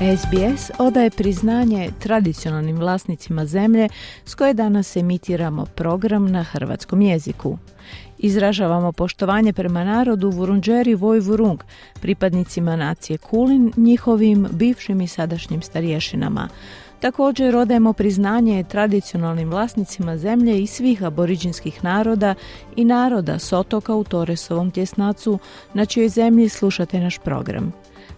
SBS odaje priznanje tradicionalnim vlasnicima zemlje s koje danas emitiramo program na hrvatskom jeziku. Izražavamo poštovanje prema narodu Vurunđeri Vojvurung, pripadnicima nacije Kulin, njihovim bivšim i sadašnjim starješinama. Također odajemo priznanje tradicionalnim vlasnicima zemlje i svih aboriđinskih naroda i naroda s otoka u Toresovom tjesnacu, na čijoj zemlji slušate naš program.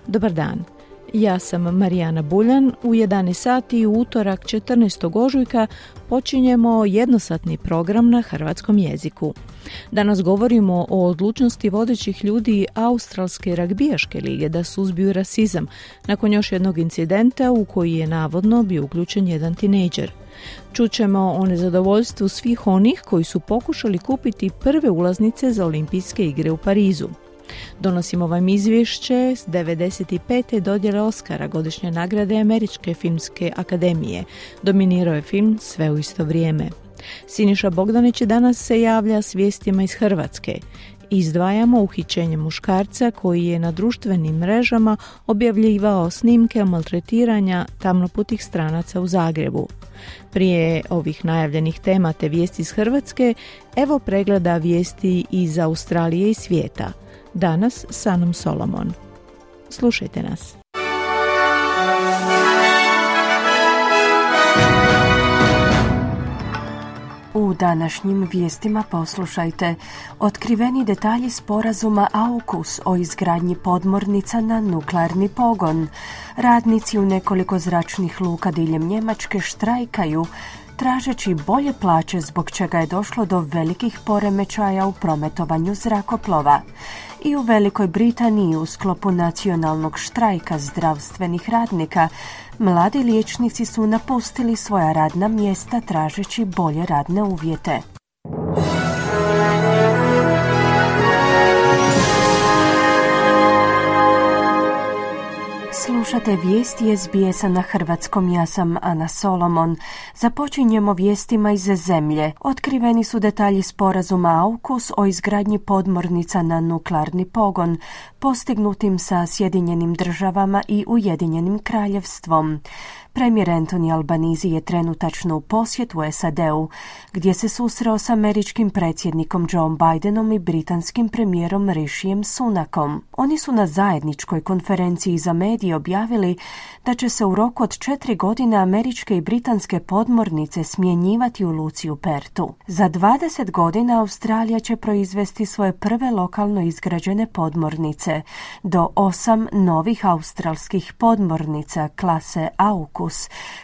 Dobar dan. Ja sam Marijana Buljan. U 11 sati u utorak 14. ožujka počinjemo jednosatni program na hrvatskom jeziku. Danas govorimo o odlučnosti vodećih ljudi Australske ragbijaške lige da suzbiju rasizam nakon još jednog incidenta u koji je navodno bio uključen jedan tinejdžer. Čućemo o nezadovoljstvu svih onih koji su pokušali kupiti prve ulaznice za olimpijske igre u Parizu. Donosimo vam izvješće s 95. dodjele Oscara godišnje nagrade Američke filmske akademije. Dominirao je film Sve u isto vrijeme. Siniša Bogdanić danas se javlja s vijestima iz Hrvatske. Izdvajamo uhićenje muškarca koji je na društvenim mrežama objavljivao snimke maltretiranja tamnoputih stranaca u Zagrebu. Prije ovih najavljenih tema te vijesti iz Hrvatske, evo pregleda vijesti iz Australije i svijeta. Danas Sanom Solomon. Slušajte nas. U današnjim vijestima poslušajte otkriveni detalji sporazuma AUKUS o izgradnji podmornica na nuklearni pogon. Radnici u nekoliko zračnih luka diljem Njemačke štrajkaju tražeći bolje plaće zbog čega je došlo do velikih poremećaja u prometovanju zrakoplova. I u Velikoj Britaniji u sklopu nacionalnog štrajka zdravstvenih radnika mladi liječnici su napustili svoja radna mjesta tražeći bolje radne uvjete. Slušate vijesti SBS-a na hrvatskom, ja sam Ana Solomon. Započinjemo vijestima iz zemlje. Otkriveni su detalji sporazuma AUKUS o izgradnji podmornica na nuklearni pogon, postignutim sa Sjedinjenim državama i Ujedinjenim kraljevstvom. Premijer Anthony Albanizi je trenutačno u posjetu SAD-u, gdje se susreo s američkim predsjednikom Joe Bidenom i britanskim premijerom Rishijem Sunakom. Oni su na zajedničkoj konferenciji za medije objavili da će se u roku od četiri godine američke i britanske podmornice smjenjivati u Luci u Pertu. Za 20 godina Australija će proizvesti svoje prve lokalno izgrađene podmornice, do osam novih australskih podmornica klase AUKUS,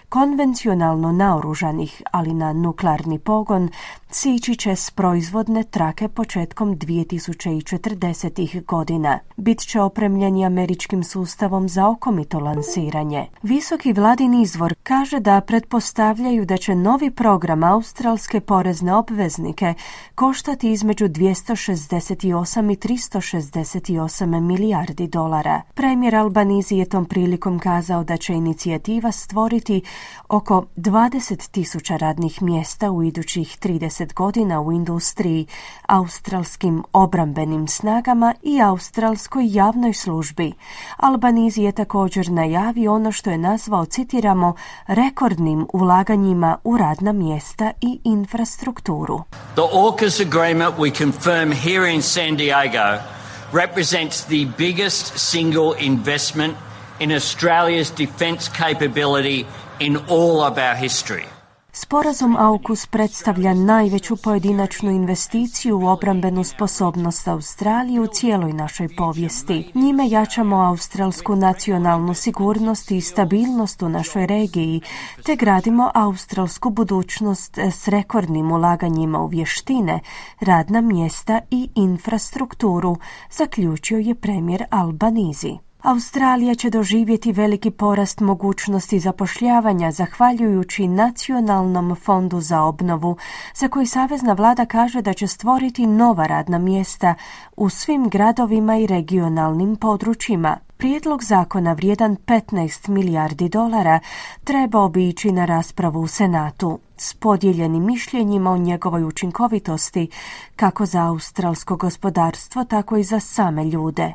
konvencionalno naoružanih, ali na nuklearni pogon, sići će s proizvodne trake početkom 2040. godina. Bit će opremljeni američkim sustavom za okomito lansiranje. Visoki vladin izvor kaže da pretpostavljaju da će novi program australske porezne obveznike koštati između 268 i 368 milijardi dolara. Premijer Albanizi je tom prilikom kazao da će inicijativa stvoriti oko 20 tisuća radnih mjesta u idućih 30 godina u industriji, australskim obrambenim snagama i australskoj javnoj službi. Albanizi je također najavio ono što je nazvao, citiramo, rekordnim ulaganjima u radna mjesta i infrastrukturu. The AUKUS agreement we confirm here in San Diego represents the biggest single investment in Australia's defence capability in all of our history. Sporazum AUKUS predstavlja najveću pojedinačnu investiciju u obrambenu sposobnost Australije u cijeloj našoj povijesti. Njime jačamo australsku nacionalnu sigurnost i stabilnost u našoj regiji, te gradimo australsku budućnost s rekordnim ulaganjima u vještine, radna mjesta i infrastrukturu, zaključio je premijer Albanizi. Australija će doživjeti veliki porast mogućnosti zapošljavanja zahvaljujući Nacionalnom fondu za obnovu, za koji Savezna vlada kaže da će stvoriti nova radna mjesta u svim gradovima i regionalnim područjima. Prijedlog zakona vrijedan 15 milijardi dolara trebao bi ići na raspravu u Senatu s podijeljenim mišljenjima o njegovoj učinkovitosti kako za australsko gospodarstvo, tako i za same ljude.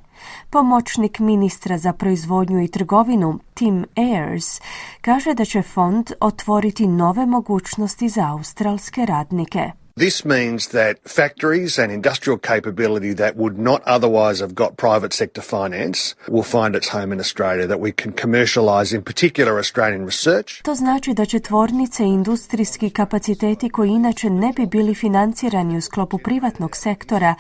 Pomoćnik ministra za proizvodnju i trgovinu Tim Ayers kaže da će fond otvoriti nove mogućnosti za australske radnike. This means that factories and industrial capability that would not otherwise have got private sector finance will find its home in Australia, that we can commercialise in particular Australian research. To znači da će tvornice i industrijski kapaciteti koji inače ne bi bili financirani u sklopu privatnog sektora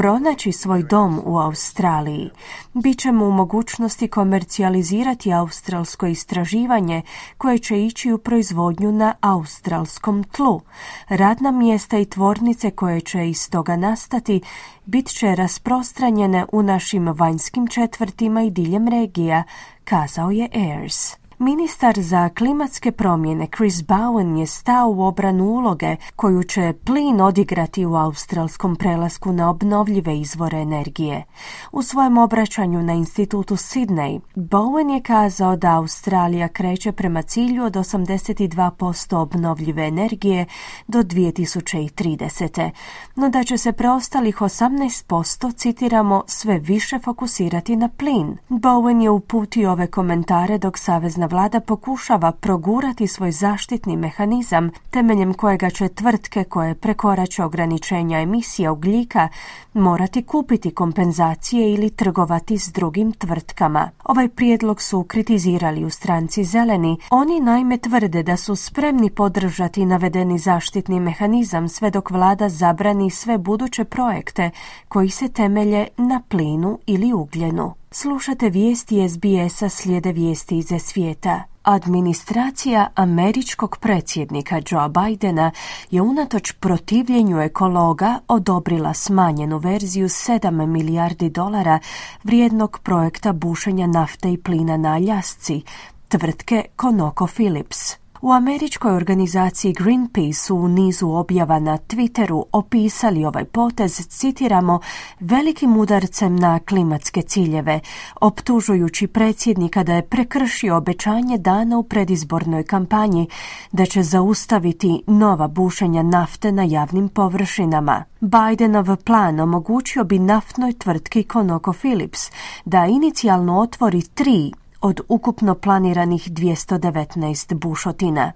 pronaći svoj dom u Australiji. Bićemo u mogućnosti komercijalizirati australsko istraživanje koje će ići u proizvodnju na australskom tlu. Radna mjesta i tvornice koje će iz toga nastati bit će rasprostranjene u našim vanjskim četvrtima i diljem regija, kazao je Ayers. Ministar za klimatske promjene Chris Bowen je stao u obranu uloge koju će plin odigrati u australskom prelasku na obnovljive izvore energije. U svojem obraćanju na institutu Sydney, Bowen je kazao da Australija kreće prema cilju od 82% obnovljive energije do 2030. No da će se preostalih 18%, citiramo, sve više fokusirati na plin. Bowen je uputio ove komentare dok Savezna vlada pokušava progurati svoj zaštitni mehanizam temeljem kojega će tvrtke koje prekorače ograničenja emisija ugljika morati kupiti kompenzacije ili trgovati s drugim tvrtkama. Ovaj prijedlog su kritizirali u stranci zeleni. Oni naime tvrde da su spremni podržati navedeni zaštitni mehanizam sve dok vlada zabrani sve buduće projekte koji se temelje na plinu ili ugljenu. Slušate vijesti SBS-a slijede vijesti iz svijeta. Administracija američkog predsjednika Joe Bidena je unatoč protivljenju ekologa odobrila smanjenu verziju 7 milijardi dolara vrijednog projekta bušenja nafte i plina na Aljasci, tvrtke ConocoPhillips. U američkoj organizaciji Greenpeace su u nizu objava na Twitteru opisali ovaj potez, citiramo, velikim udarcem na klimatske ciljeve, optužujući predsjednika da je prekršio obećanje dana u predizbornoj kampanji da će zaustaviti nova bušenja nafte na javnim površinama. Bidenov plan omogućio bi naftnoj tvrtki ConocoPhillips da inicijalno otvori tri od ukupno planiranih 219 bušotina.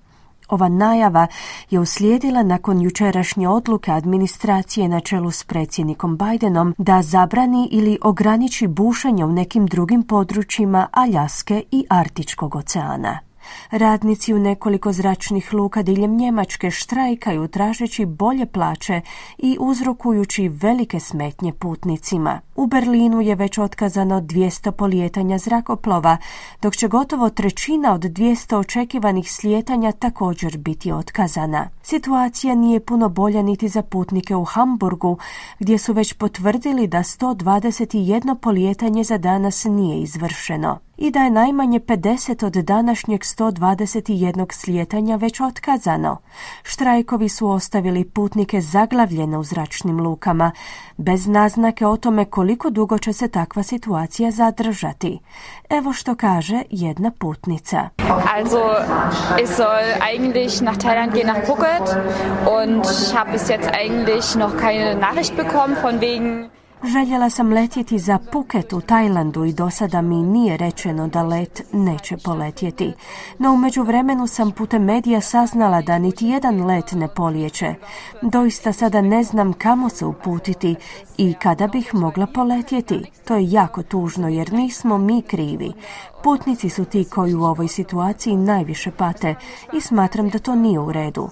Ova najava je uslijedila nakon jučerašnje odluke administracije na čelu s predsjednikom Bidenom da zabrani ili ograniči bušenje u nekim drugim područjima Aljaske i Artičkog oceana. Radnici u nekoliko zračnih luka diljem Njemačke štrajkaju tražeći bolje plaće i uzrokujući velike smetnje putnicima. U Berlinu je već otkazano 200 polijetanja zrakoplova, dok će gotovo trećina od 200 očekivanih slijetanja također biti otkazana. Situacija nije puno bolja niti za putnike u Hamburgu, gdje su već potvrdili da 121 polijetanje za danas nije izvršeno i da je najmanje 50 od današnjeg 121 slijetanja već otkazano. Štrajkovi su ostavili putnike zaglavljene u zračnim lukama, bez naznake o tome koliko dugo će se takva situacija zadržati. Evo što kaže jedna putnica. Also, ich soll eigentlich nach Thailand gehen, nach Phuket und habe bis jetzt eigentlich noch keine Nachricht bekommen von wegen Željela sam letjeti za Phuket u Tajlandu i do sada mi nije rečeno da let neće poletjeti. No u međuvremenu sam putem medija saznala da niti jedan let ne polijeće. Doista sada ne znam kamo se uputiti i kada bih mogla poletjeti. To je jako tužno jer nismo mi krivi. Putnici su ti koji u ovoj situaciji najviše pate i smatram da to nije u redu.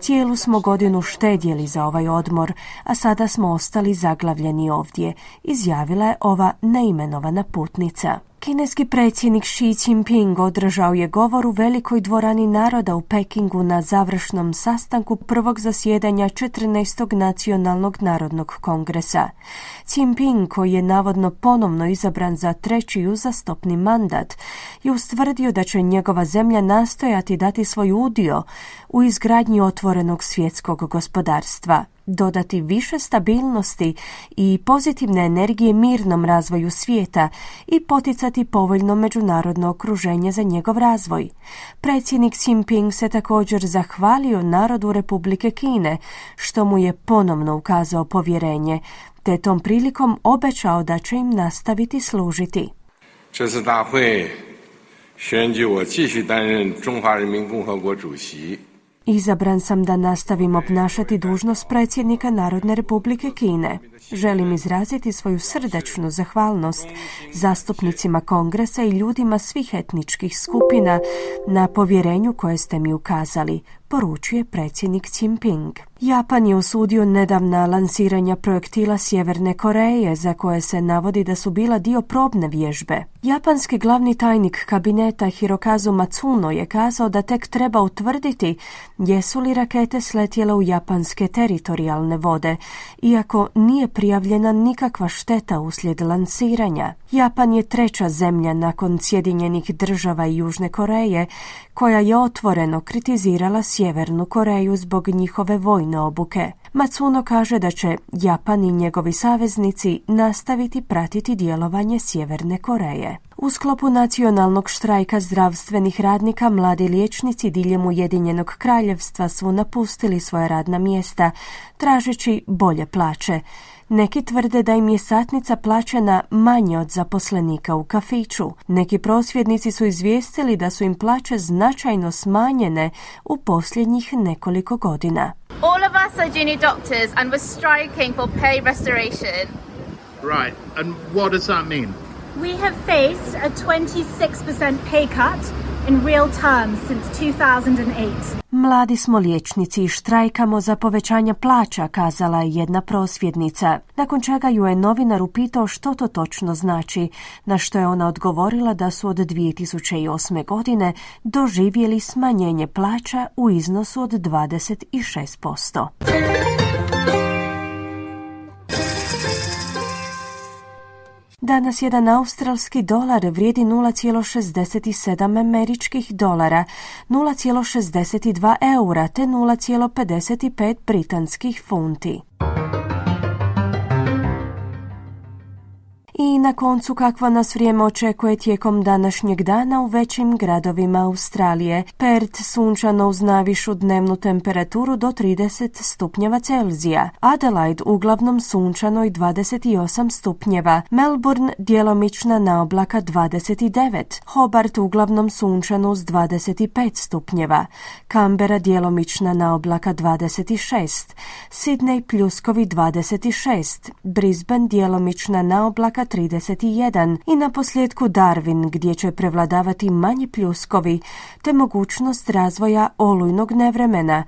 Cijelu smo godinu štedjeli za ovaj odmor, a sada smo ostali zaglavljeni ovdje, izjavila je ova neimenovana putnica. Kineski predsjednik Xi Jinping održao je govor u velikoj dvorani naroda u Pekingu na završnom sastanku prvog zasjedanja 14. nacionalnog narodnog kongresa. Jinping, koji je navodno ponovno izabran za treći uzastopni mandat, je ustvrdio da će njegova zemlja nastojati dati svoj udio u izgradnji otvorenog svjetskog gospodarstva dodati više stabilnosti i pozitivne energije mirnom razvoju svijeta i poticati povoljno međunarodno okruženje za njegov razvoj. Predsjednik Xi Jinping se također zahvalio narodu Republike Kine, što mu je ponovno ukazao povjerenje, te tom prilikom obećao da će im nastaviti služiti. 这 Izabran sam da nastavim obnašati dužnost predsjednika Narodne republike Kine. Želim izraziti svoju srdačnu zahvalnost zastupnicima kongresa i ljudima svih etničkih skupina na povjerenju koje ste mi ukazali, poručuje predsjednik Jinping. Japan je osudio nedavna lansiranja projektila Sjeverne Koreje za koje se navodi da su bila dio probne vježbe. Japanski glavni tajnik kabineta Hirokazu Matsuno je kazao da tek treba utvrditi jesu li rakete sletjele u japanske teritorijalne vode, iako nije prijavljena nikakva šteta uslijed lansiranja. Japan je treća zemlja nakon Sjedinjenih država i Južne Koreje koja je otvoreno kritizirala Sjevernu Koreju zbog njihove vojne obuke. Matsuno kaže da će Japan i njegovi saveznici nastaviti pratiti djelovanje Sjeverne Koreje. U sklopu nacionalnog štrajka zdravstvenih radnika mladi liječnici diljem Ujedinjenog kraljevstva su napustili svoja radna mjesta tražeći bolje plaće. Neki tvrde da im je satnica plaćena manje od zaposlenika u kafiću. Neki prosvjednici su izvijestili da su im plaće značajno smanjene u posljednjih nekoliko godina. All of us are junior doctors and we're striking for pay restoration. Right, and what does that mean? We have faced a 26% pay cut in real terms since 2008. Mladi smo liječnici i štrajkamo za povećanje plaća, kazala je jedna prosvjednica, nakon čega ju je novinar upitao što to točno znači, na što je ona odgovorila da su od 2008. godine doživjeli smanjenje plaća u iznosu od 26%. Danas jedan australski dolar vrijedi 0,67 američkih dolara, 0,62 eura te 0,55 britanskih funti. I na koncu kakva nas vrijeme očekuje tijekom današnjeg dana u većim gradovima Australije. Perth sunčano uz najvišu dnevnu temperaturu do 30 stupnjeva Celzija. Adelaide uglavnom sunčano i 28 stupnjeva. Melbourne djelomična na oblaka 29. Hobart uglavnom sunčano uz 25 stupnjeva. Canberra djelomična na oblaka 26. Sydney pljuskovi 26. Brisbane djelomična na oblaka 31 i na posljedku Darwin gdje će prevladavati manji pljuskovi te mogućnost razvoja olujnog nevremena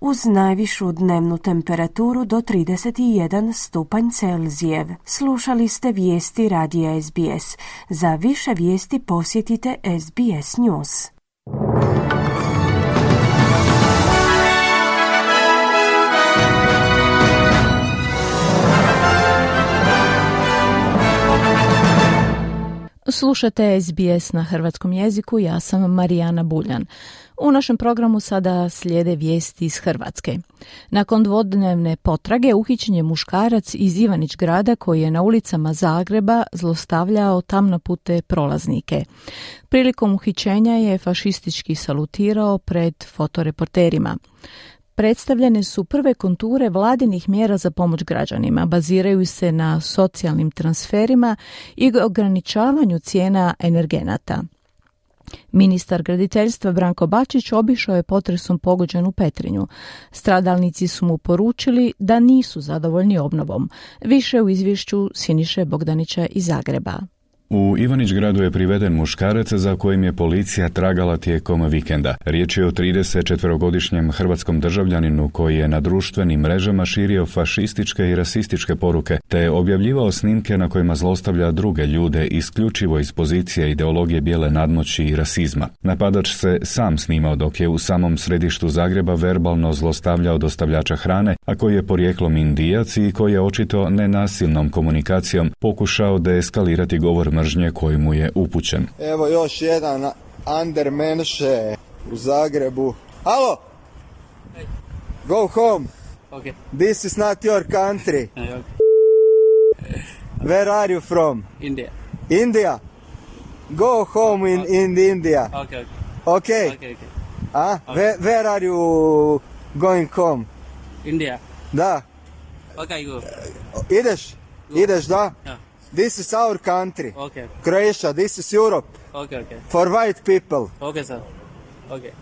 uz najvišu dnevnu temperaturu do 31 stupanj Celzijev. Slušali ste vijesti radija SBS. Za više vijesti posjetite SBS News. Slušate SBS na hrvatskom jeziku, ja sam Marijana Buljan. U našem programu sada slijede vijesti iz Hrvatske. Nakon dvodnevne potrage uhićen je muškarac iz Ivanić grada koji je na ulicama Zagreba zlostavljao tamnopute prolaznike. Prilikom uhićenja je fašistički salutirao pred fotoreporterima predstavljene su prve konture vladinih mjera za pomoć građanima. Baziraju se na socijalnim transferima i ograničavanju cijena energenata. Ministar graditeljstva Branko Bačić obišao je potresom pogođenu Petrinju. Stradalnici su mu poručili da nisu zadovoljni obnovom. Više u izvješću Siniše Bogdanića iz Zagreba. U Ivanić gradu je priveden muškarac za kojim je policija tragala tijekom vikenda. Riječ je o 34-godišnjem hrvatskom državljaninu koji je na društvenim mrežama širio fašističke i rasističke poruke, te je objavljivao snimke na kojima zlostavlja druge ljude isključivo iz pozicije ideologije bijele nadmoći i rasizma. Napadač se sam snimao dok je u samom središtu Zagreba verbalno zlostavljao dostavljača hrane, a koji je porijeklom indijac i koji je očito nenasilnom komunikacijom pokušao deeskalirati govor mržnje koji mu je upućen. Evo još jedan under menše u Zagrebu. Halo! Go home. Okay. This is not your country. Where are you from? India. India. Go home in, in India. Okay. Okay. Okay. okay. Ah, where, where are you going home? India. Da. Okay, go. Ideš? Ideš, da? Yeah. This is our country. Okay. Croatia, this is Europe. Okay. Okay. For white people. Okay, sir. Okay.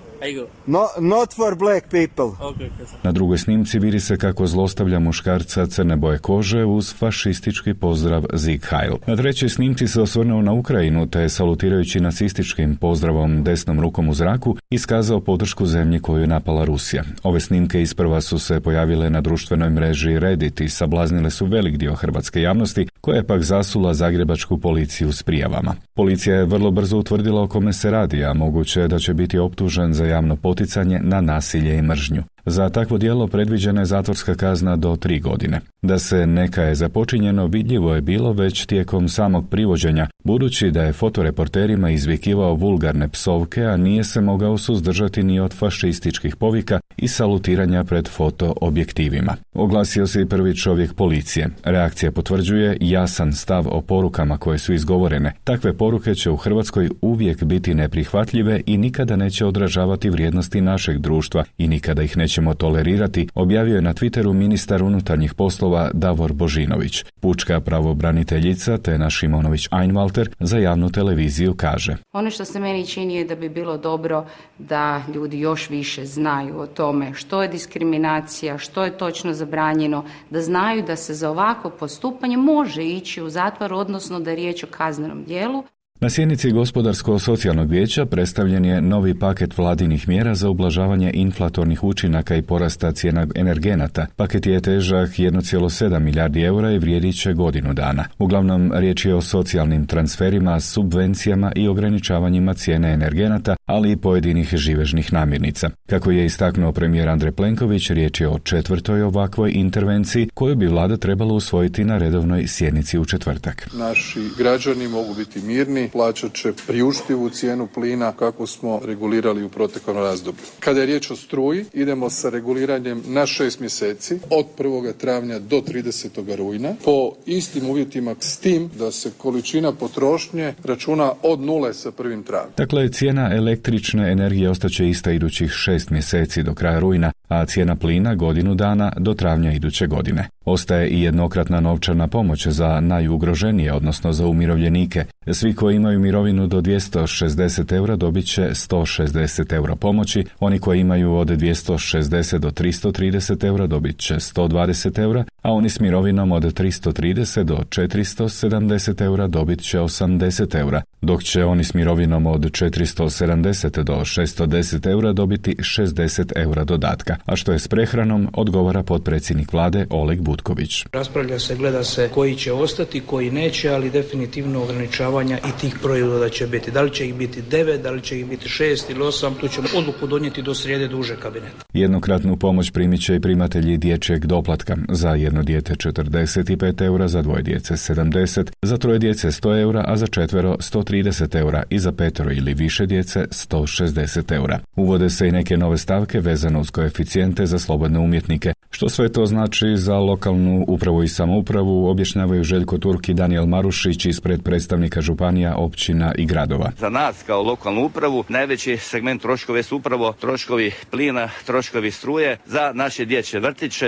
No, not for black people. Okay. Okay, sir. Na drugoj snimci vidi se kako zlostavlja muškarca crne boje kože uz fašistički pozdrav Zig Heil. Na trećoj snimci se osvrnuo na Ukrajinu te salutirajući nacističkim pozdravom desnom rukom u zraku iskazao podršku zemlji koju je napala Rusija. Ove snimke isprva su se pojavile na društvenoj mreži Reddit i sablaznile su velik dio hrvatske javnosti koja je pak zasula zagrebačku policiju s prijavama. Policija je vrlo brzo utvrdila o kome se radi, a moguće je da će biti optužen za javno poticanje na nasilje i mržnju. Za takvo djelo predviđena je zatvorska kazna do tri godine. Da se neka je započinjeno vidljivo je bilo već tijekom samog privođenja, budući da je fotoreporterima izvikivao vulgarne psovke, a nije se mogao suzdržati ni od fašističkih povika i salutiranja pred foto objektivima. Oglasio se i prvi čovjek policije. Reakcija potvrđuje jasan stav o porukama koje su izgovorene. Takve poruke će u Hrvatskoj uvijek biti neprihvatljive i nikada neće odražavati vrijednosti našeg društva i nikada ih nećemo tolerirati, objavio je na Twitteru ministar unutarnjih poslova Davor Božinović. Pučka pravobraniteljica Tena Šimonović Einwalter za javnu televiziju kaže. Ono što se meni čini je da bi bilo dobro da ljudi još više znaju o tome što je diskriminacija, što je točno zabranjeno, da znaju da se za ovako postupanje može ići u zatvor, odnosno da je riječ o kaznenom dijelu. Na sjednici Gospodarsko-socijalnog vijeća predstavljen je novi paket vladinih mjera za ublažavanje inflatornih učinaka i porasta cijena energenata. Paket je težak 1,7 milijardi eura i vrijedit će godinu dana. Uglavnom, riječ je o socijalnim transferima, subvencijama i ograničavanjima cijene energenata, ali i pojedinih živežnih namirnica. Kako je istaknuo premijer Andrej Plenković, riječ je o četvrtoj ovakvoj intervenciji koju bi vlada trebala usvojiti na redovnoj sjednici u četvrtak. Naši građani mogu biti mirni, plaćat će priuštivu cijenu plina kako smo regulirali u proteklom razdoblju. Kada je riječ o struji, idemo sa reguliranjem na šest mjeseci od 1. travnja do 30. rujna po istim uvjetima s tim da se količina potrošnje računa od nule sa prvim travnjem. Dakle, cijena električne energije ostaće ista idućih šest mjeseci do kraja rujna, a cijena plina godinu dana do travnja iduće godine. Ostaje i jednokratna novčana pomoć za najugroženije, odnosno za umirovljenike. Svi koji imaju mirovinu do 260 eura dobit će 160 eura pomoći, oni koji imaju od 260 do 330 eura dobit će 120 eura, a oni s mirovinom od 330 do 470 eura dobit će 80 eura, dok će oni s mirovinom od 470 do 610 eura dobiti 60 eura dodatka, a što je s prehranom odgovara potpredsjednik vlade Oleg Butković. Raspravlja se, gleda se koji će ostati, koji neće, ali definitivno ograničavanja i tih proizvoda će biti. Da li će ih biti 9, da li će ih biti 6 ili 8, tu ćemo odluku donijeti do srijede duže kabineta. Jednokratnu pomoć primit će i primatelji dječjeg doplatka. Za jedno dijete 45 eura, za dvoje djece 70, za troje djece 100 eura, a za četvero 130 eura i za petero ili više djece 160 eura. Uvode se i neke nove stavke vezano uz koeficijente za slobodne umjetnike. Što sve to znači za lokalnu upravu i samoupravu, objašnjavaju Željko Turk i Daniel Marušić ispred predstavnika županija, općina i gradova. Za nas kao lokalnu upravu najveći segment troškove su upravo troškovi plina, troškovi struje za naše dječje vrtiće,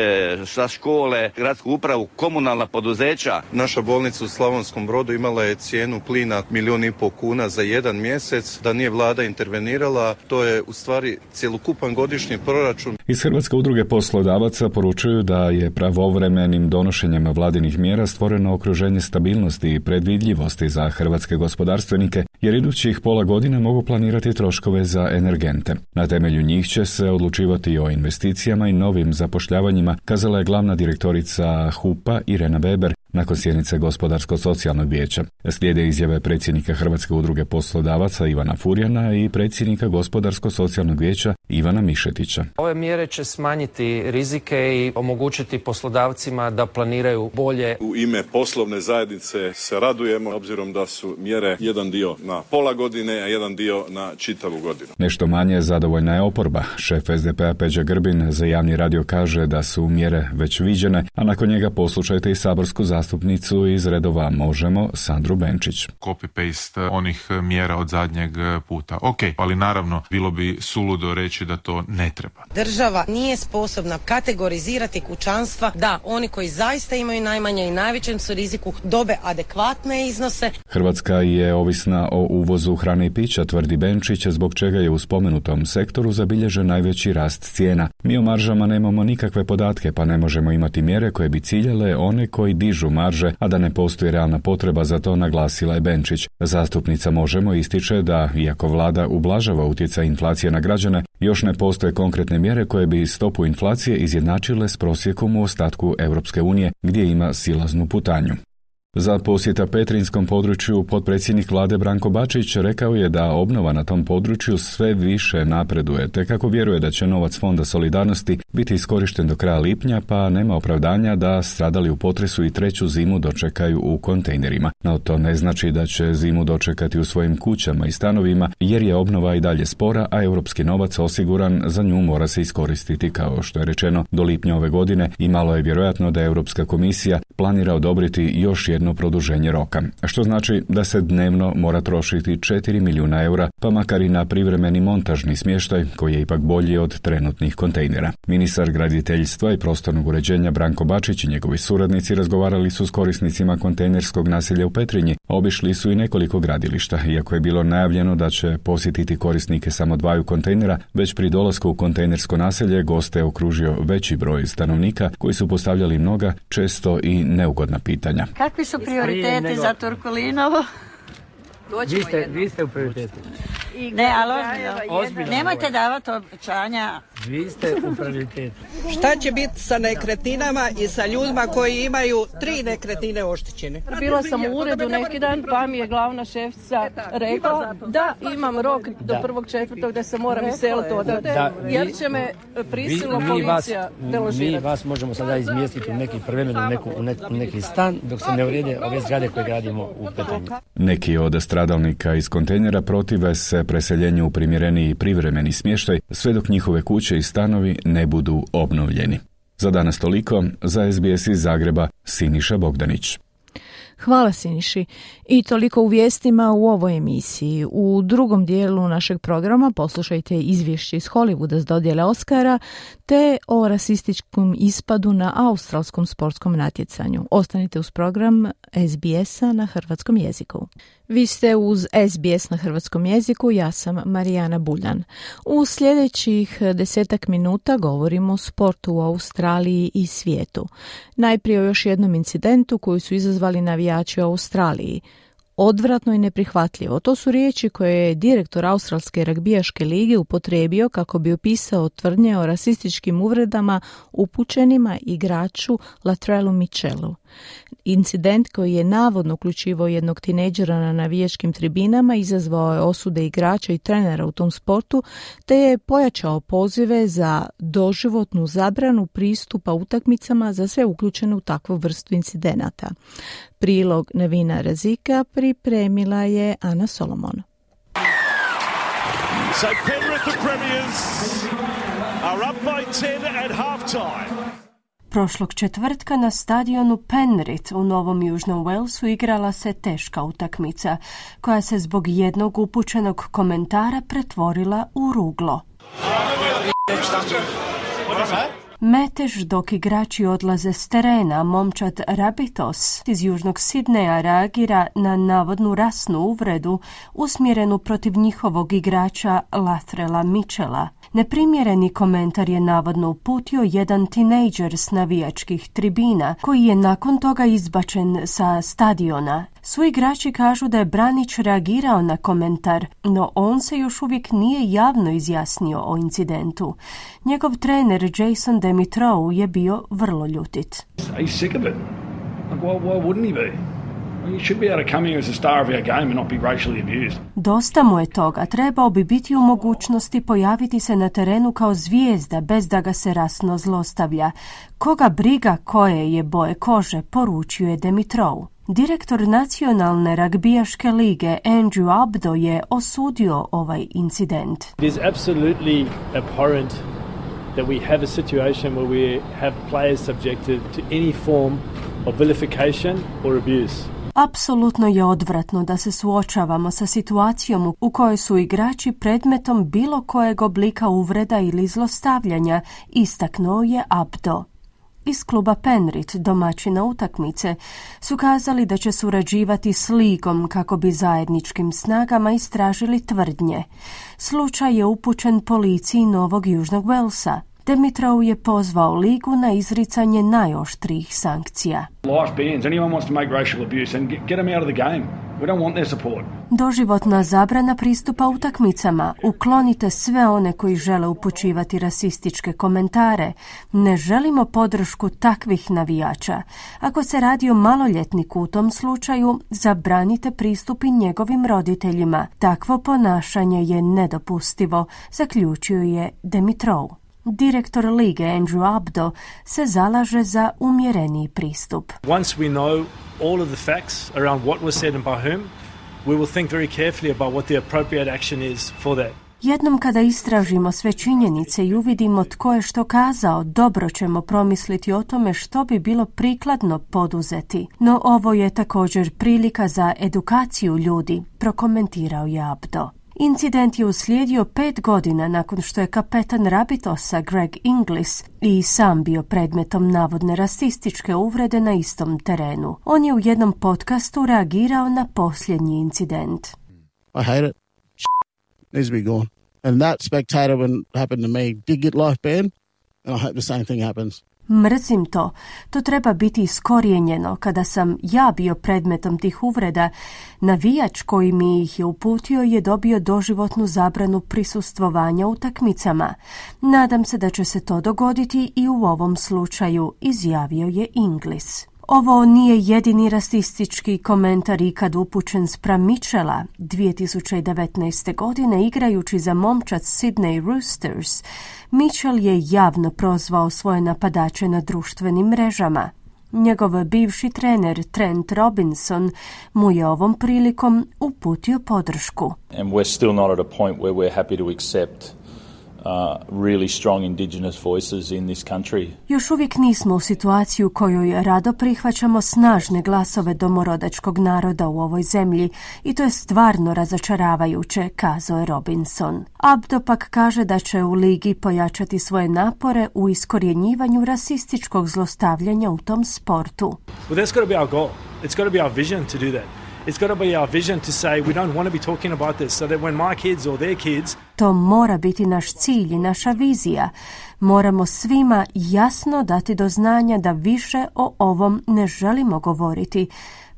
za škole, gradsku upravu, komunalna poduzeća. Naša bolnica u Slavonskom Brodu imala je cijenu plina milijun i pol kuna za jedan mjesec. Da nije vlada intervenirala, to je u stvari cjelokupan godišnji proračun. Iz Hrvatske udruge poslodavaca poručuju da je pravovremenim donošenjem vladinih mjera stvoreno okruženje stabilnosti i predvidljivosti za hrvatske gospodarstvenike, jer idućih pola godine mogu planirati troškove za energente. Na temelju njih će se odlučivati o investicijama i novim zapošljavanjima, kazala je glavna direktorica HUPA Irena Weber nakon sjednice Gospodarsko-socijalnog vijeća. Slijede izjave predsjednika Hrvatske udruge poslodavaca Ivana Furjana i predsjednika Gospodarsko-socijalnog vijeća Ivana Mišetića. Ove mjere će smanjiti rizike i omogućiti poslodavcima da planiraju bolje. U ime poslovne zajednice se radujemo obzirom da su mjere jedan dio na pola godine, a jedan dio na čitavu godinu. Nešto manje zadovoljna je oporba. Šef SDP-a Peđa Grbin za javni radio kaže da su mjere već viđene, a nakon njega poslušajte i saborsku zastupnicu iz redova Možemo, Sandru Benčić. Copy-paste onih mjera od zadnjeg puta. Ok, ali naravno bilo bi suludo reći da to ne treba. Država nije sposobna kategorizirati kućanstva da oni koji zaista imaju najmanje i najvećem su riziku dobe adekvatne iznose. Hrvatska je ovisna o uvozu hrane i pića, tvrdi Benčić, zbog čega je u spomenutom sektoru zabilježen najveći rast cijena. Mi o maržama nemamo nikakve podatke, pa ne možemo imati mjere koje bi ciljale one koji dižu marže, a da ne postoji realna potreba za to, naglasila je Benčić. Zastupnica Možemo ističe da, iako vlada ublažava utjecaj inflacije na građane, još ne postoje konkretne mjere koje bi stopu inflacije izjednačile s prosjekom u ostatku Europske unije, gdje ima silaznu putanju. Za posjeta Petrinskom području potpredsjednik vlade Branko Bačić rekao je da obnova na tom području sve više napreduje, te kako vjeruje da će novac Fonda solidarnosti biti iskorišten do kraja lipnja, pa nema opravdanja da stradali u potresu i treću zimu dočekaju u kontejnerima. No to ne znači da će zimu dočekati u svojim kućama i stanovima, jer je obnova i dalje spora, a europski novac osiguran za nju mora se iskoristiti kao što je rečeno do lipnja ove godine i malo je vjerojatno da Europska komisija planira odobriti još jedno produženje roka, što znači da se dnevno mora trošiti 4 milijuna eura, pa makar i na privremeni montažni smještaj koji je ipak bolji od trenutnih kontejnera. Ministar graditeljstva i prostornog uređenja Branko Bačić i njegovi suradnici razgovarali su s korisnicima kontejnerskog naselja u Petrinji, obišli su i nekoliko gradilišta, iako je bilo najavljeno da će posjetiti korisnike samo dvaju kontejnera, već pri dolasku u kontejnersko naselje goste okružio veći broj stanovnika koji su postavljali mnoga, često i neugodna pitanja. Kakvi su prioriteti za Turkulinovo? Vi ste, vi ste u prioritetu. Ne, ali ozbiljno. Nemojte davati obećanja. Vi ste u prioritetu. Šta će biti sa nekretninama i sa ljudima koji imaju tri nekretnine oštećene? Bila sam u uredu neki dan, pa mi je glavna šefica rekla da imam rok do prvog četvrtog da se moram iseliti odavde, jer će me prisilno policija deložirati. Mi vas možemo sada izmjestiti u neki privremeno neku, u neki stan dok se ne urede ove zgrade koje gradimo u Petrinju. Neki od stradalnika iz kontejnera protive se preseljenju u primjereniji privremeni smještaj sve dok njihove kuće i stanovi ne budu obnovljeni. Za danas toliko, za SBS iz Zagreba, Siniša Bogdanić. Hvala Siniši. I toliko u vijestima u ovoj emisiji. U drugom dijelu našeg programa poslušajte izvješće iz Hollywooda s dodjele Oscara te o rasističkom ispadu na australskom sportskom natjecanju. Ostanite uz program SBS-a na hrvatskom jeziku. Vi ste uz SBS na hrvatskom jeziku, ja sam Marijana Buljan. U sljedećih desetak minuta govorimo o sportu u Australiji i svijetu. Najprije o još jednom incidentu koju su izazvali navijači u Australiji. Odvratno i neprihvatljivo. To su riječi koje je direktor Australske ragbijaške lige upotrebio kako bi opisao tvrdnje o rasističkim uvredama upućenima igraču Latrelu Michelu. Incident koji je navodno uključivao jednog tineđera na navijačkim tribinama izazvao je osude igrača i trenera u tom sportu, te je pojačao pozive za doživotnu zabranu pristupa utakmicama za sve uključene u takvu vrstu incidenata. Prilog Nevina Razika pripremila je Ana Solomon. So Penrith the Premiers are up by 10 at halftime. Prošlog četvrtka na stadionu Penrith u Novom Južnom Walesu igrala se teška utakmica, koja se zbog jednog upućenog komentara pretvorila u ruglo. Metež dok igrači odlaze s terena, momčad Rabitos iz Južnog Sidneja reagira na navodnu rasnu uvredu usmjerenu protiv njihovog igrača Lathrela Mitchella. Neprimjereni komentar je navodno uputio jedan tinejdžer s navijačkih tribina, koji je nakon toga izbačen sa stadiona. Svi igrači kažu da je Branić reagirao na komentar, no on se još uvijek nije javno izjasnio o incidentu. Njegov trener Jason Demitrov je bio vrlo ljutit. Dosta mu je toga, trebao bi biti u mogućnosti pojaviti se na terenu kao zvijezda bez da ga se rasno zlostavlja. Koga briga koje je boje kože, poručio je Demitrov. Direktor nacionalne ragbijaške lige Andrew Abdo je osudio ovaj incident. It is absolutely abhorrent that we have a situation where we have players subjected to any form of vilification or abuse. Apsolutno je odvratno da se suočavamo sa situacijom u kojoj su igrači predmetom bilo kojeg oblika uvreda ili zlostavljanja, istaknuo je Abdo. Iz kluba Penrit, domaćina utakmice, su kazali da će surađivati s ligom kako bi zajedničkim snagama istražili tvrdnje. Slučaj je upućen policiji Novog Južnog Velsa. Dimitrov je pozvao ligu na izricanje najoštrijih sankcija. Doživotna zabrana pristupa utakmicama. Uklonite sve one koji žele upućivati rasističke komentare. Ne želimo podršku takvih navijača. Ako se radi o maloljetniku u tom slučaju, zabranite pristup i njegovim roditeljima. Takvo ponašanje je nedopustivo, zaključio je Dimitrov. Direktor lige Andrew Abdo se zalaže za umjereniji pristup. Once we know all of the facts around what was said and by whom, we will think very carefully about what the appropriate action is for that. Jednom kada istražimo sve činjenice i uvidimo tko je što kazao, dobro ćemo promisliti o tome što bi bilo prikladno poduzeti. No ovo je također prilika za edukaciju ljudi, prokomentirao je Abdo. Incident je uslijedio pet godina nakon što je kapetan Rabitosa Greg Inglis i sam bio predmetom navodne rasističke uvrede na istom terenu. On je u jednom podcastu reagirao na posljednji incident. I hate it. Needs to be gone. And that spectator when happened to me did get life banned and I hope the same thing happens. Mrzim to. To treba biti iskorijenjeno. Kada sam ja bio predmetom tih uvreda, navijač koji mi ih je uputio je dobio doživotnu zabranu prisustvovanja utakmicama. Nadam se da će se to dogoditi i u ovom slučaju, izjavio je Inglis. Ovo nije jedini rasistički komentar ikad upućen spram Mitchella. 2019. godine igrajući za momčad Sydney Roosters, Mitchell je javno prozvao svoje napadače na društvenim mrežama. Njegov bivši trener Trent Robinson mu je ovom prilikom uputio podršku. And we're still not at a point where we're happy to accept really strong indigenous voices in this country. Još uvijek nismo u situaciji u kojoj rado prihvaćamo snažne glasove domorodačkog naroda u ovoj zemlji i to je stvarno razočaravajuće, kazao je Robinson. Abdo pak kaže da će u ligi pojačati svoje napore u iskorjenjivanju rasističkog zlostavljanja u tom sportu. Well, that's got to be our goal. It's got to be our vision to do that. It's got to be our vision to say we don't want to be talking about this so that when my kids or their kids To mora biti naš cilj i naša vizija. Moramo svima jasno dati do znanja da više o ovom ne želimo govoriti.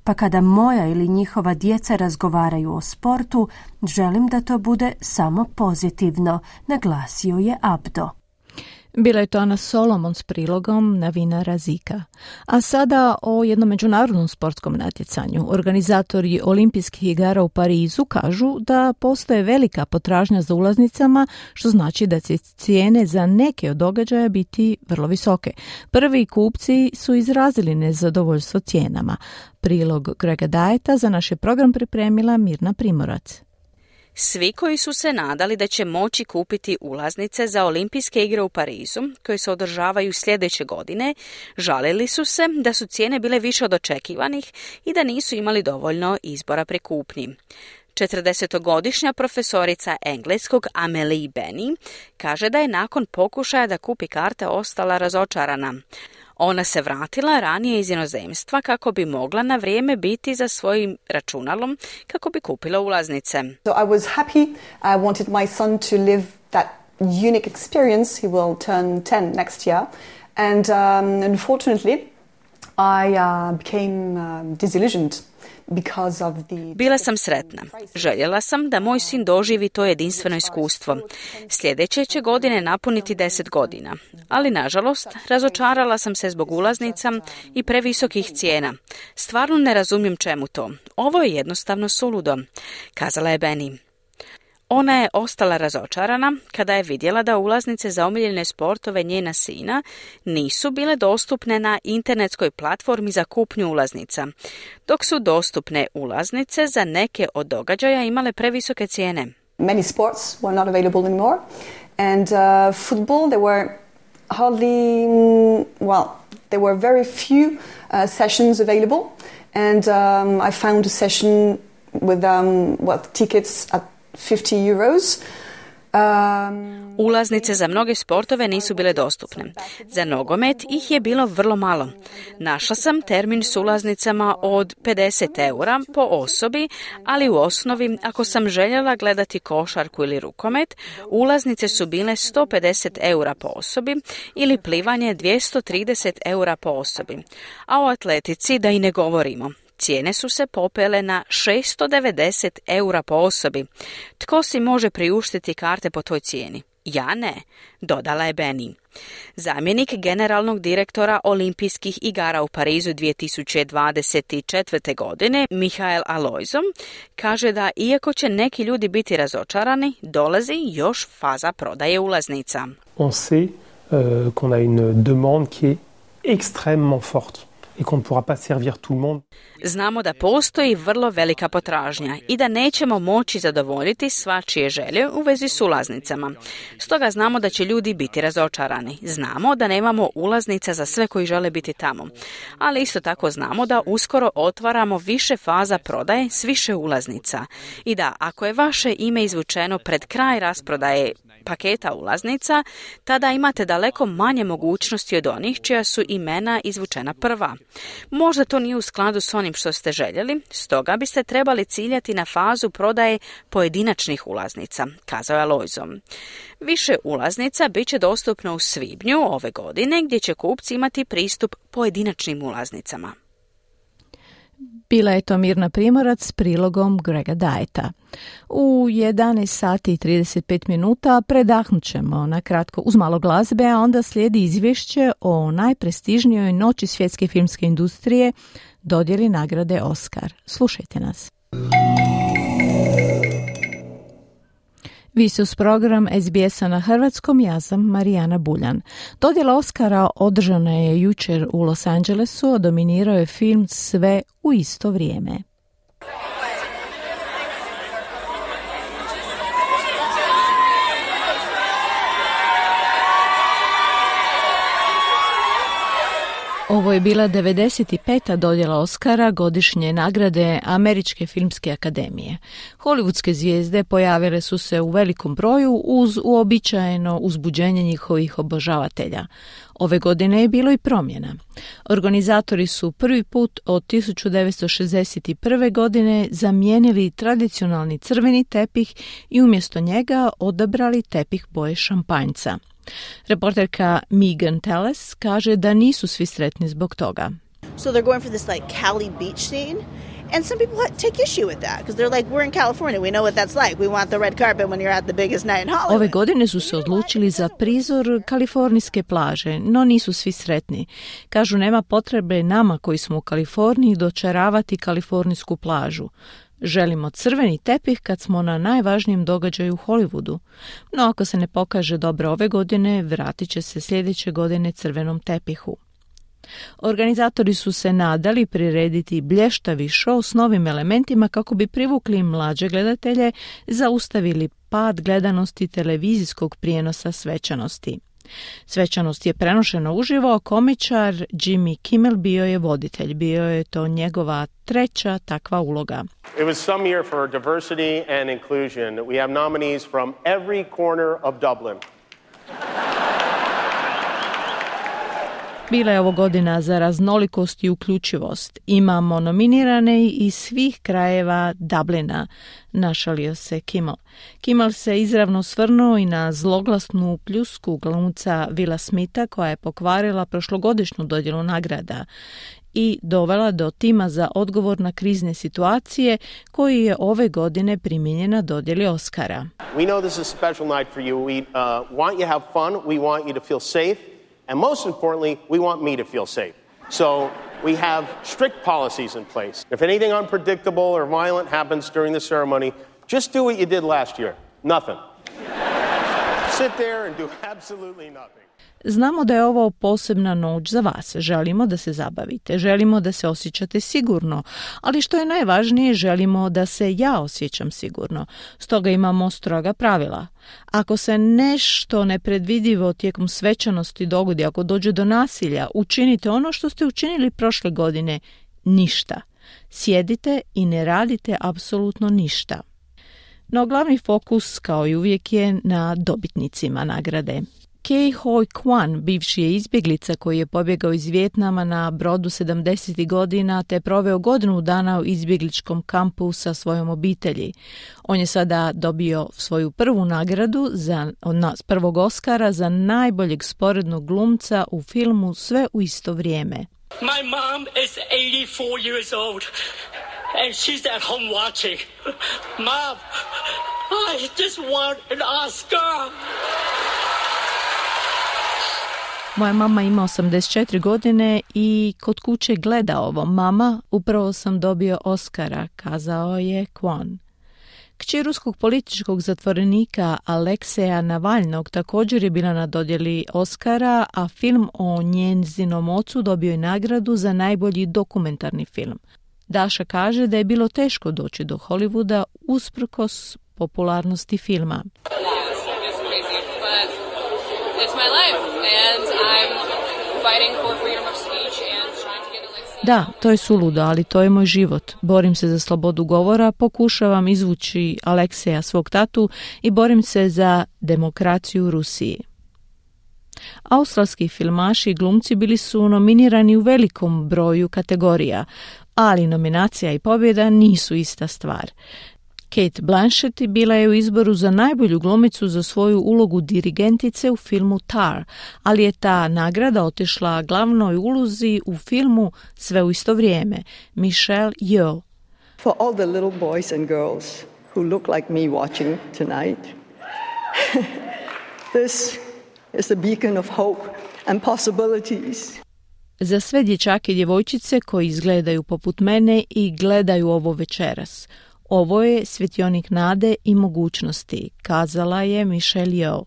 Pa kada moja ili njihova djeca razgovaraju o sportu, želim da to bude samo pozitivno, naglasio je Abdo. Bila je to Ana Solomon s prilogom na vina Razika. A sada o jednom međunarodnom sportskom natjecanju. Organizatori olimpijskih igara u Parizu kažu da postoje velika potražnja za ulaznicama, što znači da će cijene za neke od događaja biti vrlo visoke. Prvi kupci su izrazili nezadovoljstvo cijenama. Prilog Grega Dajeta za naš je program pripremila Mirna Primorac. Svi koji su se nadali da će moći kupiti ulaznice za olimpijske igre u Parizu, koje se održavaju sljedeće godine, žalili su se da su cijene bile više od očekivanih i da nisu imali dovoljno izbora pre kupnji. 40-godišnja profesorica engleskog Amelie Benny kaže da je nakon pokušaja da kupi karte ostala razočarana. Ona se vratila ranije iz inozemstva kako bi mogla na vrijeme biti za svojim računalom kako bi kupila ulaznice. So I was happy. I wanted my son to live that unique experience. He will turn 10 next year. And um, unfortunately, I uh, became um, disillusioned Bila sam sretna. Željela sam da moj sin doživi to jedinstveno iskustvo. Sljedeće će godine napuniti deset godina. Ali, nažalost, razočarala sam se zbog ulaznica i previsokih cijena. Stvarno ne razumijem čemu to. Ovo je jednostavno suludo, kazala je Benny. Ona je ostala razočarana kada je vidjela da ulaznice za omiljene sportove njena sina nisu bile dostupne na internetskoj platformi za kupnju ulaznica, dok su dostupne ulaznice za neke od događaja imale previsoke cijene. Many sports were not available anymore and uh, football there were hardly well there were very few uh, sessions available and um, I found a session with um, well, tickets at 50 euros. Um, Ulaznice za mnoge sportove nisu bile dostupne. Za nogomet ih je bilo vrlo malo. Našla sam termin s ulaznicama od 50 eura po osobi, ali u osnovi ako sam željela gledati košarku ili rukomet, ulaznice su bile 150 eura po osobi ili plivanje 230 eura po osobi. A o atletici da i ne govorimo. Cijene su se popele na 690 eura po osobi. Tko si može priuštiti karte po toj cijeni? Ja ne, dodala je Benny. Zamjenik generalnog direktora olimpijskih igara u Parizu 2024. godine, Mihael Alojzom, kaže da iako će neki ljudi biti razočarani, dolazi još faza prodaje ulaznica. On sait uh, qu'on a une demande qui est extrêmement forte et qu'on ne pourra pas servir tout le monde. Znamo da postoji vrlo velika potražnja i da nećemo moći zadovoljiti svačije želje u vezi s ulaznicama. Stoga znamo da će ljudi biti razočarani. Znamo da nemamo ulaznica za sve koji žele biti tamo. Ali isto tako znamo da uskoro otvaramo više faza prodaje s više ulaznica. I da ako je vaše ime izvučeno pred kraj rasprodaje paketa ulaznica, tada imate daleko manje mogućnosti od onih čija su imena izvučena prva. Možda to nije u skladu s onim što ste željeli, stoga biste trebali ciljati na fazu prodaje pojedinačnih ulaznica, kazao je Alojzom. Više ulaznica bit će dostupno u svibnju ove godine gdje će kupci imati pristup pojedinačnim ulaznicama. Bila je to Mirna Primorac s prilogom Grega Dajeta. U 11 sati i 35 minuta predahnut ćemo na kratko uz malo glazbe, a onda slijedi izvješće o najprestižnijoj noći svjetske filmske industrije dodjeli nagrade Oscar. Slušajte nas. Vi su s program SBS-a na hrvatskom, ja sam Marijana Buljan. Dodjela Oscara održana je jučer u Los Angelesu, a dominirao je film Sve u isto vrijeme. Ovo je bila 95. dodjela Oscara godišnje nagrade Američke filmske akademije. Hollywoodske zvijezde pojavile su se u velikom broju uz uobičajeno uzbuđenje njihovih obožavatelja. Ove godine je bilo i promjena. Organizatori su prvi put od 1961. godine zamijenili tradicionalni crveni tepih i umjesto njega odabrali tepih boje šampanjca. Reporterka Megan Telles kaže da nisu svi sretni zbog toga. So they're going for this like Cali beach scene. And some people take issue with that because they're like, we're in California, we know what that's like. We want the red carpet when you're at the biggest night in Hollywood. Ove godine su se odlučili za prizor kalifornijske plaže, no nisu svi sretni. Kažu nema potrebe nama koji smo u Kaliforniji dočaravati kalifornijsku plažu. Želimo crveni tepih kad smo na najvažnijem događaju u Hollywoodu, no ako se ne pokaže dobro ove godine, vratit će se sljedeće godine crvenom tepihu. Organizatori su se nadali prirediti blještavi show s novim elementima kako bi privukli mlađe gledatelje, zaustavili pad gledanosti televizijskog prijenosa svečanosti. Svečanost je prenošena uživo, komičar Jimmy Kimmel bio je voditelj, bio je to njegova treća takva uloga. It was some year for diversity and inclusion. We have nominees from every corner of Dublin. Bila je ovo godina za raznolikost i uključivost. Imamo nominirane iz svih krajeva Dublina, našalio se Kimmel. Kimmel se izravno svrnuo i na zloglasnu pljusku glumca Vila Smitha koja je pokvarila prošlogodišnju dodjelu nagrada i dovela do tima za odgovor na krizne situacije koji je ove godine primijenjen na dodjeli Oscara. We know this is a special night for you. We uh, want you to have fun. We want you. And most importantly, we want me to feel safe. So we have strict policies in place. If anything unpredictable or violent happens during the ceremony, just do what you did last year nothing. Sit there and do absolutely nothing. Znamo da je ovo posebna noć za vas. Želimo da se zabavite, želimo da se osjećate sigurno, ali što je najvažnije, želimo da se ja osjećam sigurno. Stoga imamo stroga pravila. Ako se nešto nepredvidivo tijekom svečanosti dogodi, ako dođe do nasilja, učinite ono što ste učinili prošle godine, ništa. Sjedite i ne radite apsolutno ništa. No glavni fokus, kao i uvijek, je na dobitnicima nagrade. Kei Hoi Kwan, bivši je izbjeglica koji je pobjegao iz Vjetnama na brodu 70. godina te proveo godinu dana u izbjegličkom kampu sa svojom obitelji. On je sada dobio svoju prvu nagradu za prvog Oscara za najboljeg sporednog glumca u filmu Sve u isto vrijeme. My mom is 84 years old and she's at home watching. Mom, I just want an Oscar. Moja mama ima 84 godine i kod kuće gleda ovo. Mama, upravo sam dobio Oscara, kazao je Kwon. Kći ruskog političkog zatvorenika Alekseja Navalnog također je bila na dodjeli Oscara, a film o njenzinom ocu dobio je nagradu za najbolji dokumentarni film. Daša kaže da je bilo teško doći do Hollywooda usprkos popularnosti filma. Da, to je suludo, ali to je moj život. Borim se za slobodu govora, pokušavam izvući Alekseja svog tatu i borim se za demokraciju u Rusiji. Australski filmaši i glumci bili su nominirani u velikom broju kategorija, ali nominacija i pobjeda nisu ista stvar. Kate Blanchett bila je u izboru za najbolju glumicu za svoju ulogu dirigentice u filmu Tar, ali je ta nagrada otišla glavnoj ulozi u filmu Sve u isto vrijeme, Michelle Yeoh. For all the little boys and girls who look like me watching tonight, this is a beacon of hope and possibilities. Za sve dječake i djevojčice koji izgledaju poput mene i gledaju ovo večeras – ovo je svjetionik nade i mogućnosti, kazala je Michelle Yeoh.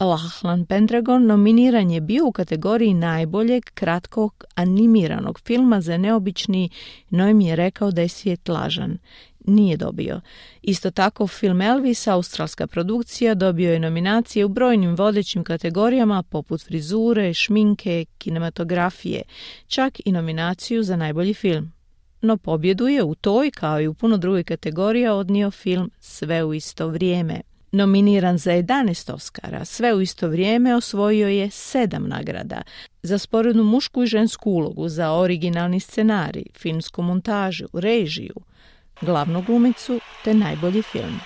Lachlan Pendragon nominiran je bio u kategoriji najboljeg kratkog animiranog filma za neobični, no im je rekao da je svijet lažan. Nije dobio. Isto tako film Elvis, australska produkcija, dobio je nominacije u brojnim vodećim kategorijama poput frizure, šminke, kinematografije, čak i nominaciju za najbolji film no pobjedu je u toj kao i u puno drugih kategorija odnio film Sve u isto vrijeme. Nominiran za 11 Oscara, sve u isto vrijeme osvojio je sedam nagrada. Za sporednu mušku i žensku ulogu, za originalni scenarij, filmsku montažu, režiju, glavnu glumicu te najbolji film.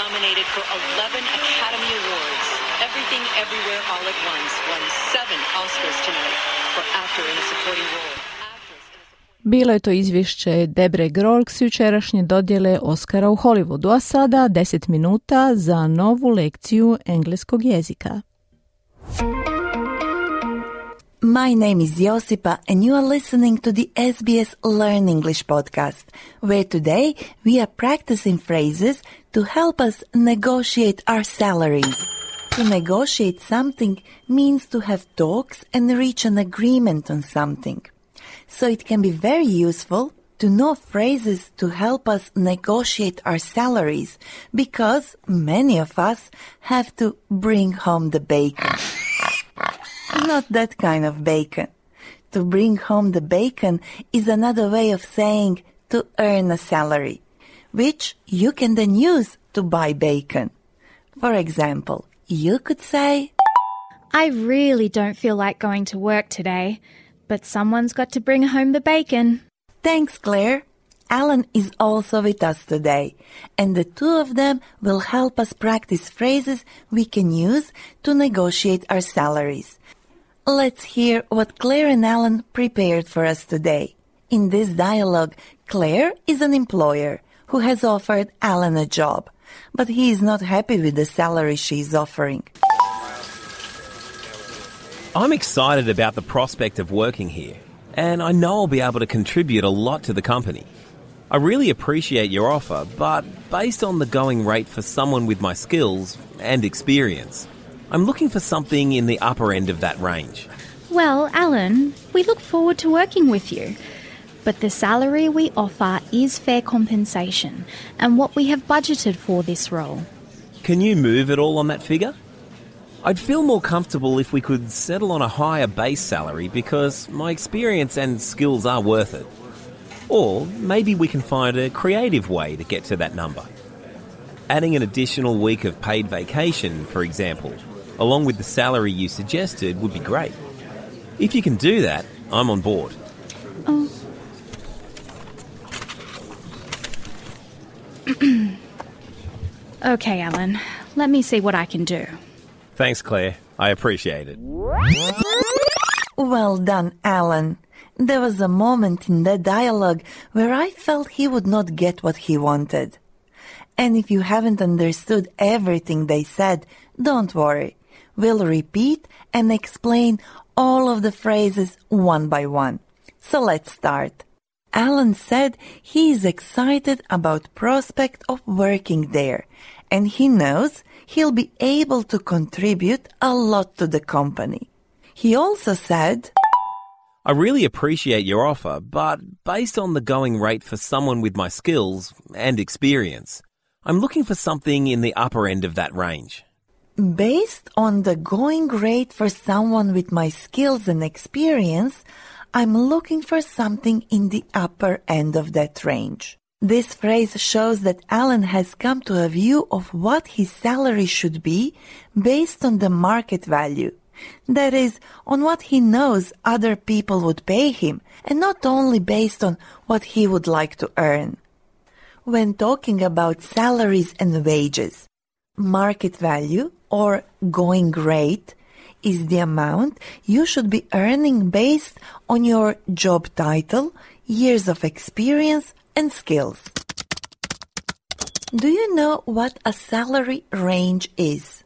Nominated for 11 Academy Awards, Everything Everywhere All at Once won seven Oscars tonight for actor in a supporting role. Bilo je to izvješće Debre Grolk s jučerašnje dodjele Oscara u Hollywoodu, a sada 10 minuta za novu lekciju engleskog jezika. My name is Josipa and you are listening to the SBS Learn English podcast, where today we are practicing phrases to help us negotiate our salaries. To negotiate something means to have talks and reach an agreement on something so it can be very useful to know phrases to help us negotiate our salaries because many of us have to bring home the bacon. Not that kind of bacon. To bring home the bacon is another way of saying to earn a salary, which you can then use to buy bacon. For example, you could say, I really don't feel like going to work today, but someone's got to bring home the bacon. Thanks, Claire. Alan is also with us today, and the two of them will help us practice phrases we can use to negotiate our salaries. Let's hear what Claire and Alan prepared for us today. In this dialogue, Claire is an employer who has offered Alan a job, but he is not happy with the salary she is offering. I'm excited about the prospect of working here, and I know I'll be able to contribute a lot to the company. I really appreciate your offer, but based on the going rate for someone with my skills and experience, I'm looking for something in the upper end of that range. Well, Alan, we look forward to working with you. But the salary we offer is fair compensation and what we have budgeted for this role. Can you move at all on that figure? I'd feel more comfortable if we could settle on a higher base salary because my experience and skills are worth it. Or maybe we can find a creative way to get to that number. Adding an additional week of paid vacation, for example, along with the salary you suggested, would be great. If you can do that, I'm on board. Oh. okay, Alan. Let me see what I can do. Thanks, Claire. I appreciate it. Well done, Alan. There was a moment in that dialogue where I felt he would not get what he wanted. And if you haven't understood everything they said, don't worry. We'll repeat and explain all of the phrases one by one. So let's start. Alan said he is excited about prospect of working there and he knows he'll be able to contribute a lot to the company. He also said, I really appreciate your offer, but based on the going rate for someone with my skills and experience, I'm looking for something in the upper end of that range. Based on the going rate for someone with my skills and experience, I'm looking for something in the upper end of that range. This phrase shows that Alan has come to a view of what his salary should be based on the market value. That is, on what he knows other people would pay him, and not only based on what he would like to earn. When talking about salaries and wages, market value or going rate is the amount you should be earning based on your job title, years of experience, and skills. Do you know what a salary range is?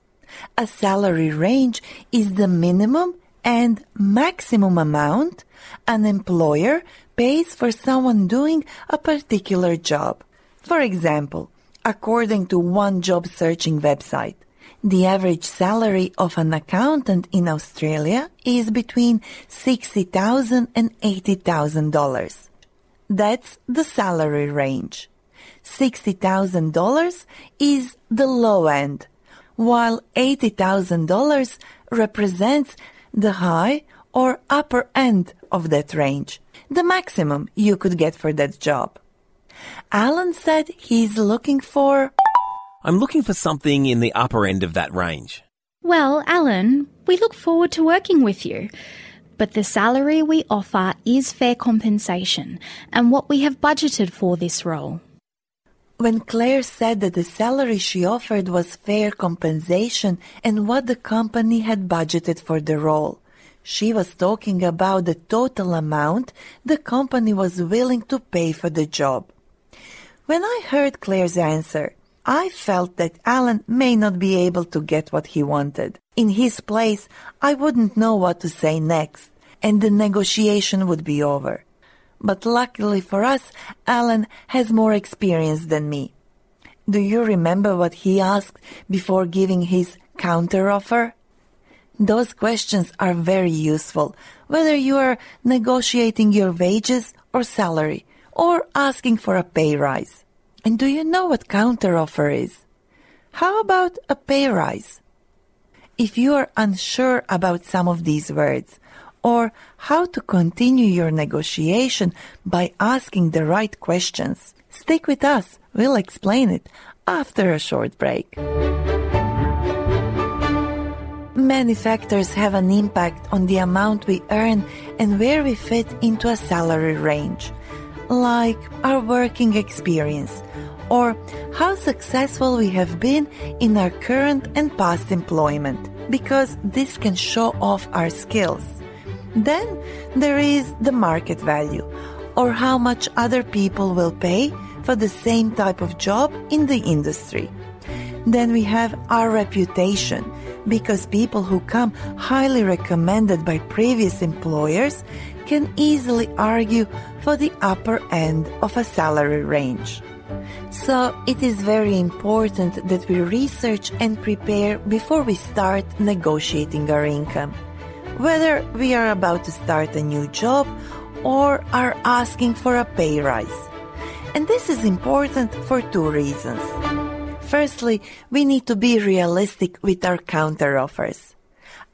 A salary range is the minimum and maximum amount an employer pays for someone doing a particular job. For example, according to one job searching website, the average salary of an accountant in Australia is between $60,000 and $80,000. That's the salary range. $60,000 is the low end, while $80,000 represents the high or upper end of that range, the maximum you could get for that job. Alan said he's looking for. I'm looking for something in the upper end of that range. Well, Alan, we look forward to working with you. But the salary we offer is fair compensation and what we have budgeted for this role. When Claire said that the salary she offered was fair compensation and what the company had budgeted for the role, she was talking about the total amount the company was willing to pay for the job. When I heard Claire's answer, I felt that Alan may not be able to get what he wanted. In his place, I wouldn't know what to say next, and the negotiation would be over. But luckily for us, Alan has more experience than me. Do you remember what he asked before giving his counteroffer? Those questions are very useful, whether you are negotiating your wages or salary, or asking for a pay rise. And do you know what counteroffer is? How about a pay rise? If you are unsure about some of these words, or how to continue your negotiation by asking the right questions, stick with us. We'll explain it after a short break. Many factors have an impact on the amount we earn and where we fit into a salary range, like our working experience or how successful we have been in our current and past employment, because this can show off our skills. Then there is the market value, or how much other people will pay for the same type of job in the industry. Then we have our reputation, because people who come highly recommended by previous employers can easily argue for the upper end of a salary range. So it is very important that we research and prepare before we start negotiating our income. Whether we are about to start a new job or are asking for a pay rise. And this is important for two reasons. Firstly, we need to be realistic with our counteroffers.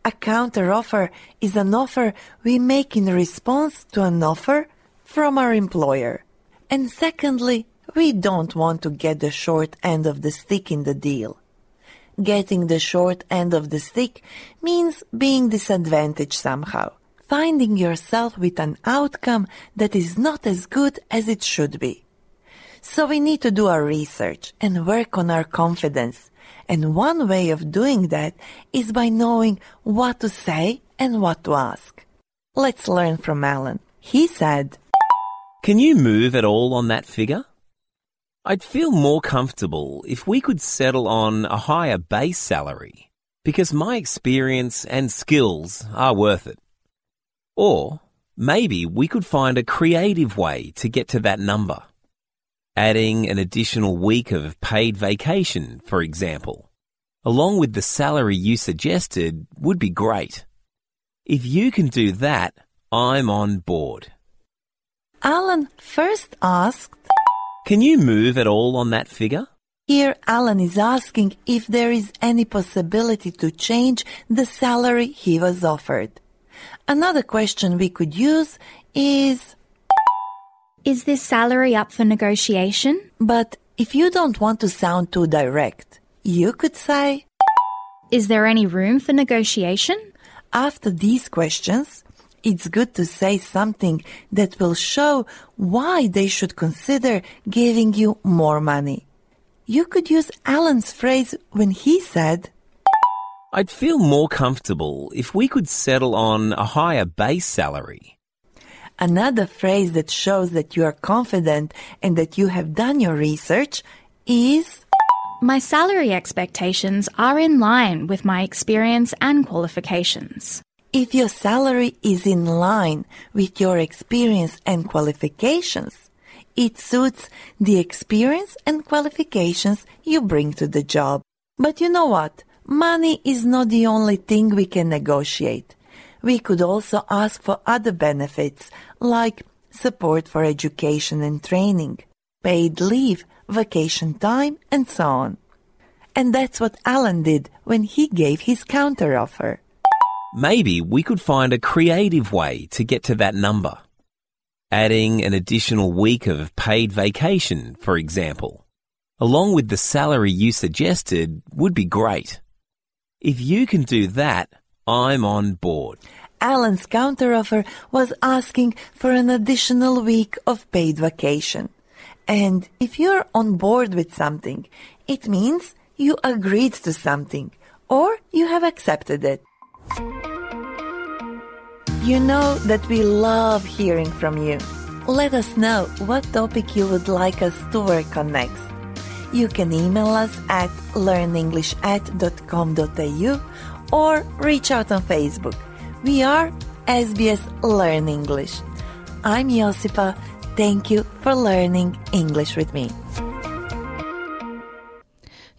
A counteroffer is an offer we make in response to an offer from our employer. And secondly, we don't want to get the short end of the stick in the deal. Getting the short end of the stick means being disadvantaged somehow, finding yourself with an outcome that is not as good as it should be. So we need to do our research and work on our confidence. And one way of doing that is by knowing what to say and what to ask. Let's learn from Alan. He said, Can you move at all on that figure? I'd feel more comfortable if we could settle on a higher base salary because my experience and skills are worth it. Or maybe we could find a creative way to get to that number. Adding an additional week of paid vacation, for example, along with the salary you suggested would be great. If you can do that, I'm on board. Alan first asked, can you move at all on that figure? Here, Alan is asking if there is any possibility to change the salary he was offered. Another question we could use is Is this salary up for negotiation? But if you don't want to sound too direct, you could say Is there any room for negotiation? After these questions, it's good to say something that will show why they should consider giving you more money. You could use Alan's phrase when he said, I'd feel more comfortable if we could settle on a higher base salary. Another phrase that shows that you are confident and that you have done your research is My salary expectations are in line with my experience and qualifications. If your salary is in line with your experience and qualifications, it suits the experience and qualifications you bring to the job. But you know what? Money is not the only thing we can negotiate. We could also ask for other benefits like support for education and training, paid leave, vacation time, and so on. And that's what Alan did when he gave his counteroffer. Maybe we could find a creative way to get to that number. Adding an additional week of paid vacation, for example, along with the salary you suggested would be great. If you can do that, I'm on board. Alan's counteroffer was asking for an additional week of paid vacation. And if you're on board with something, it means you agreed to something or you have accepted it. You know that we love hearing from you. Let us know what topic you would like us to work on next. You can email us at learnenglishat.com.au or reach out on Facebook. We are SBS Learn English. I'm Josipa. Thank you for learning English with me.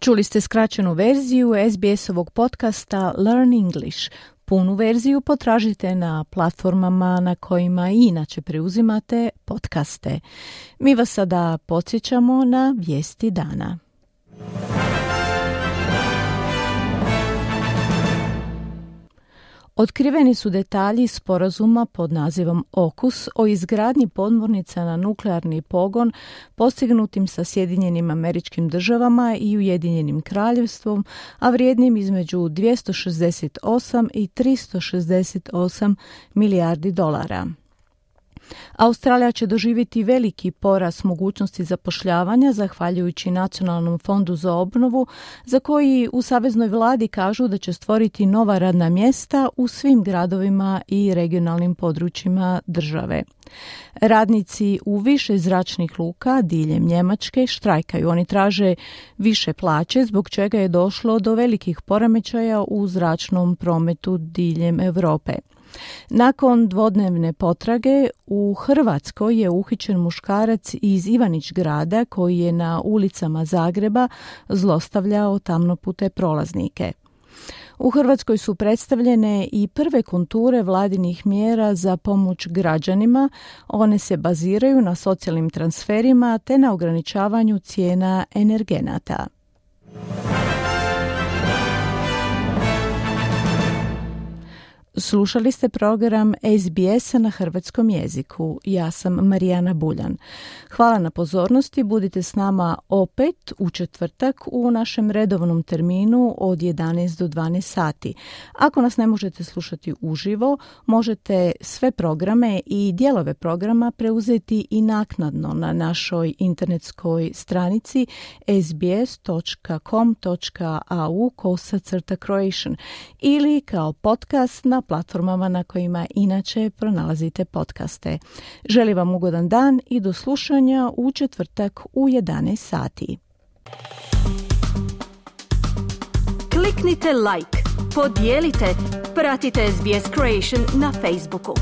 Čuli ste skraćenu verziju SBS-ovog podcasta Learn English. Punu verziju potražite na platformama na kojima inače preuzimate podcaste. Mi vas sada podsjećamo na vijesti dana. Otkriveni su detalji sporazuma pod nazivom OKUS o izgradnji podmornica na nuklearni pogon postignutim sa Sjedinjenim američkim državama i Ujedinjenim kraljevstvom, a vrijednim između 268 i 368 milijardi dolara. Australija će doživjeti veliki porast mogućnosti zapošljavanja zahvaljujući Nacionalnom fondu za obnovu za koji u saveznoj vladi kažu da će stvoriti nova radna mjesta u svim gradovima i regionalnim područjima države. Radnici u više zračnih luka diljem Njemačke štrajkaju. Oni traže više plaće zbog čega je došlo do velikih poremećaja u zračnom prometu diljem Europe. Nakon dvodnevne potrage u Hrvatskoj je uhićen muškarac iz Ivanić grada koji je na ulicama Zagreba zlostavljao tamnopute prolaznike. U Hrvatskoj su predstavljene i prve konture vladinih mjera za pomoć građanima. One se baziraju na socijalnim transferima te na ograničavanju cijena energenata. Slušali ste program SBS na hrvatskom jeziku. Ja sam Marijana Buljan. Hvala na pozornosti. Budite s nama opet u četvrtak u našem redovnom terminu od 11 do 12 sati. Ako nas ne možete slušati uživo, možete sve programe i dijelove programa preuzeti i naknadno na našoj internetskoj stranici sbs.com.au kosa crta Croatian ili kao podcast na platformama na kojima inače pronalazite podcaste. Želim vam ugodan dan i do slušanja u četvrtak u 11 sati. Kliknite like, podijelite, pratite SBS Creation na Facebooku.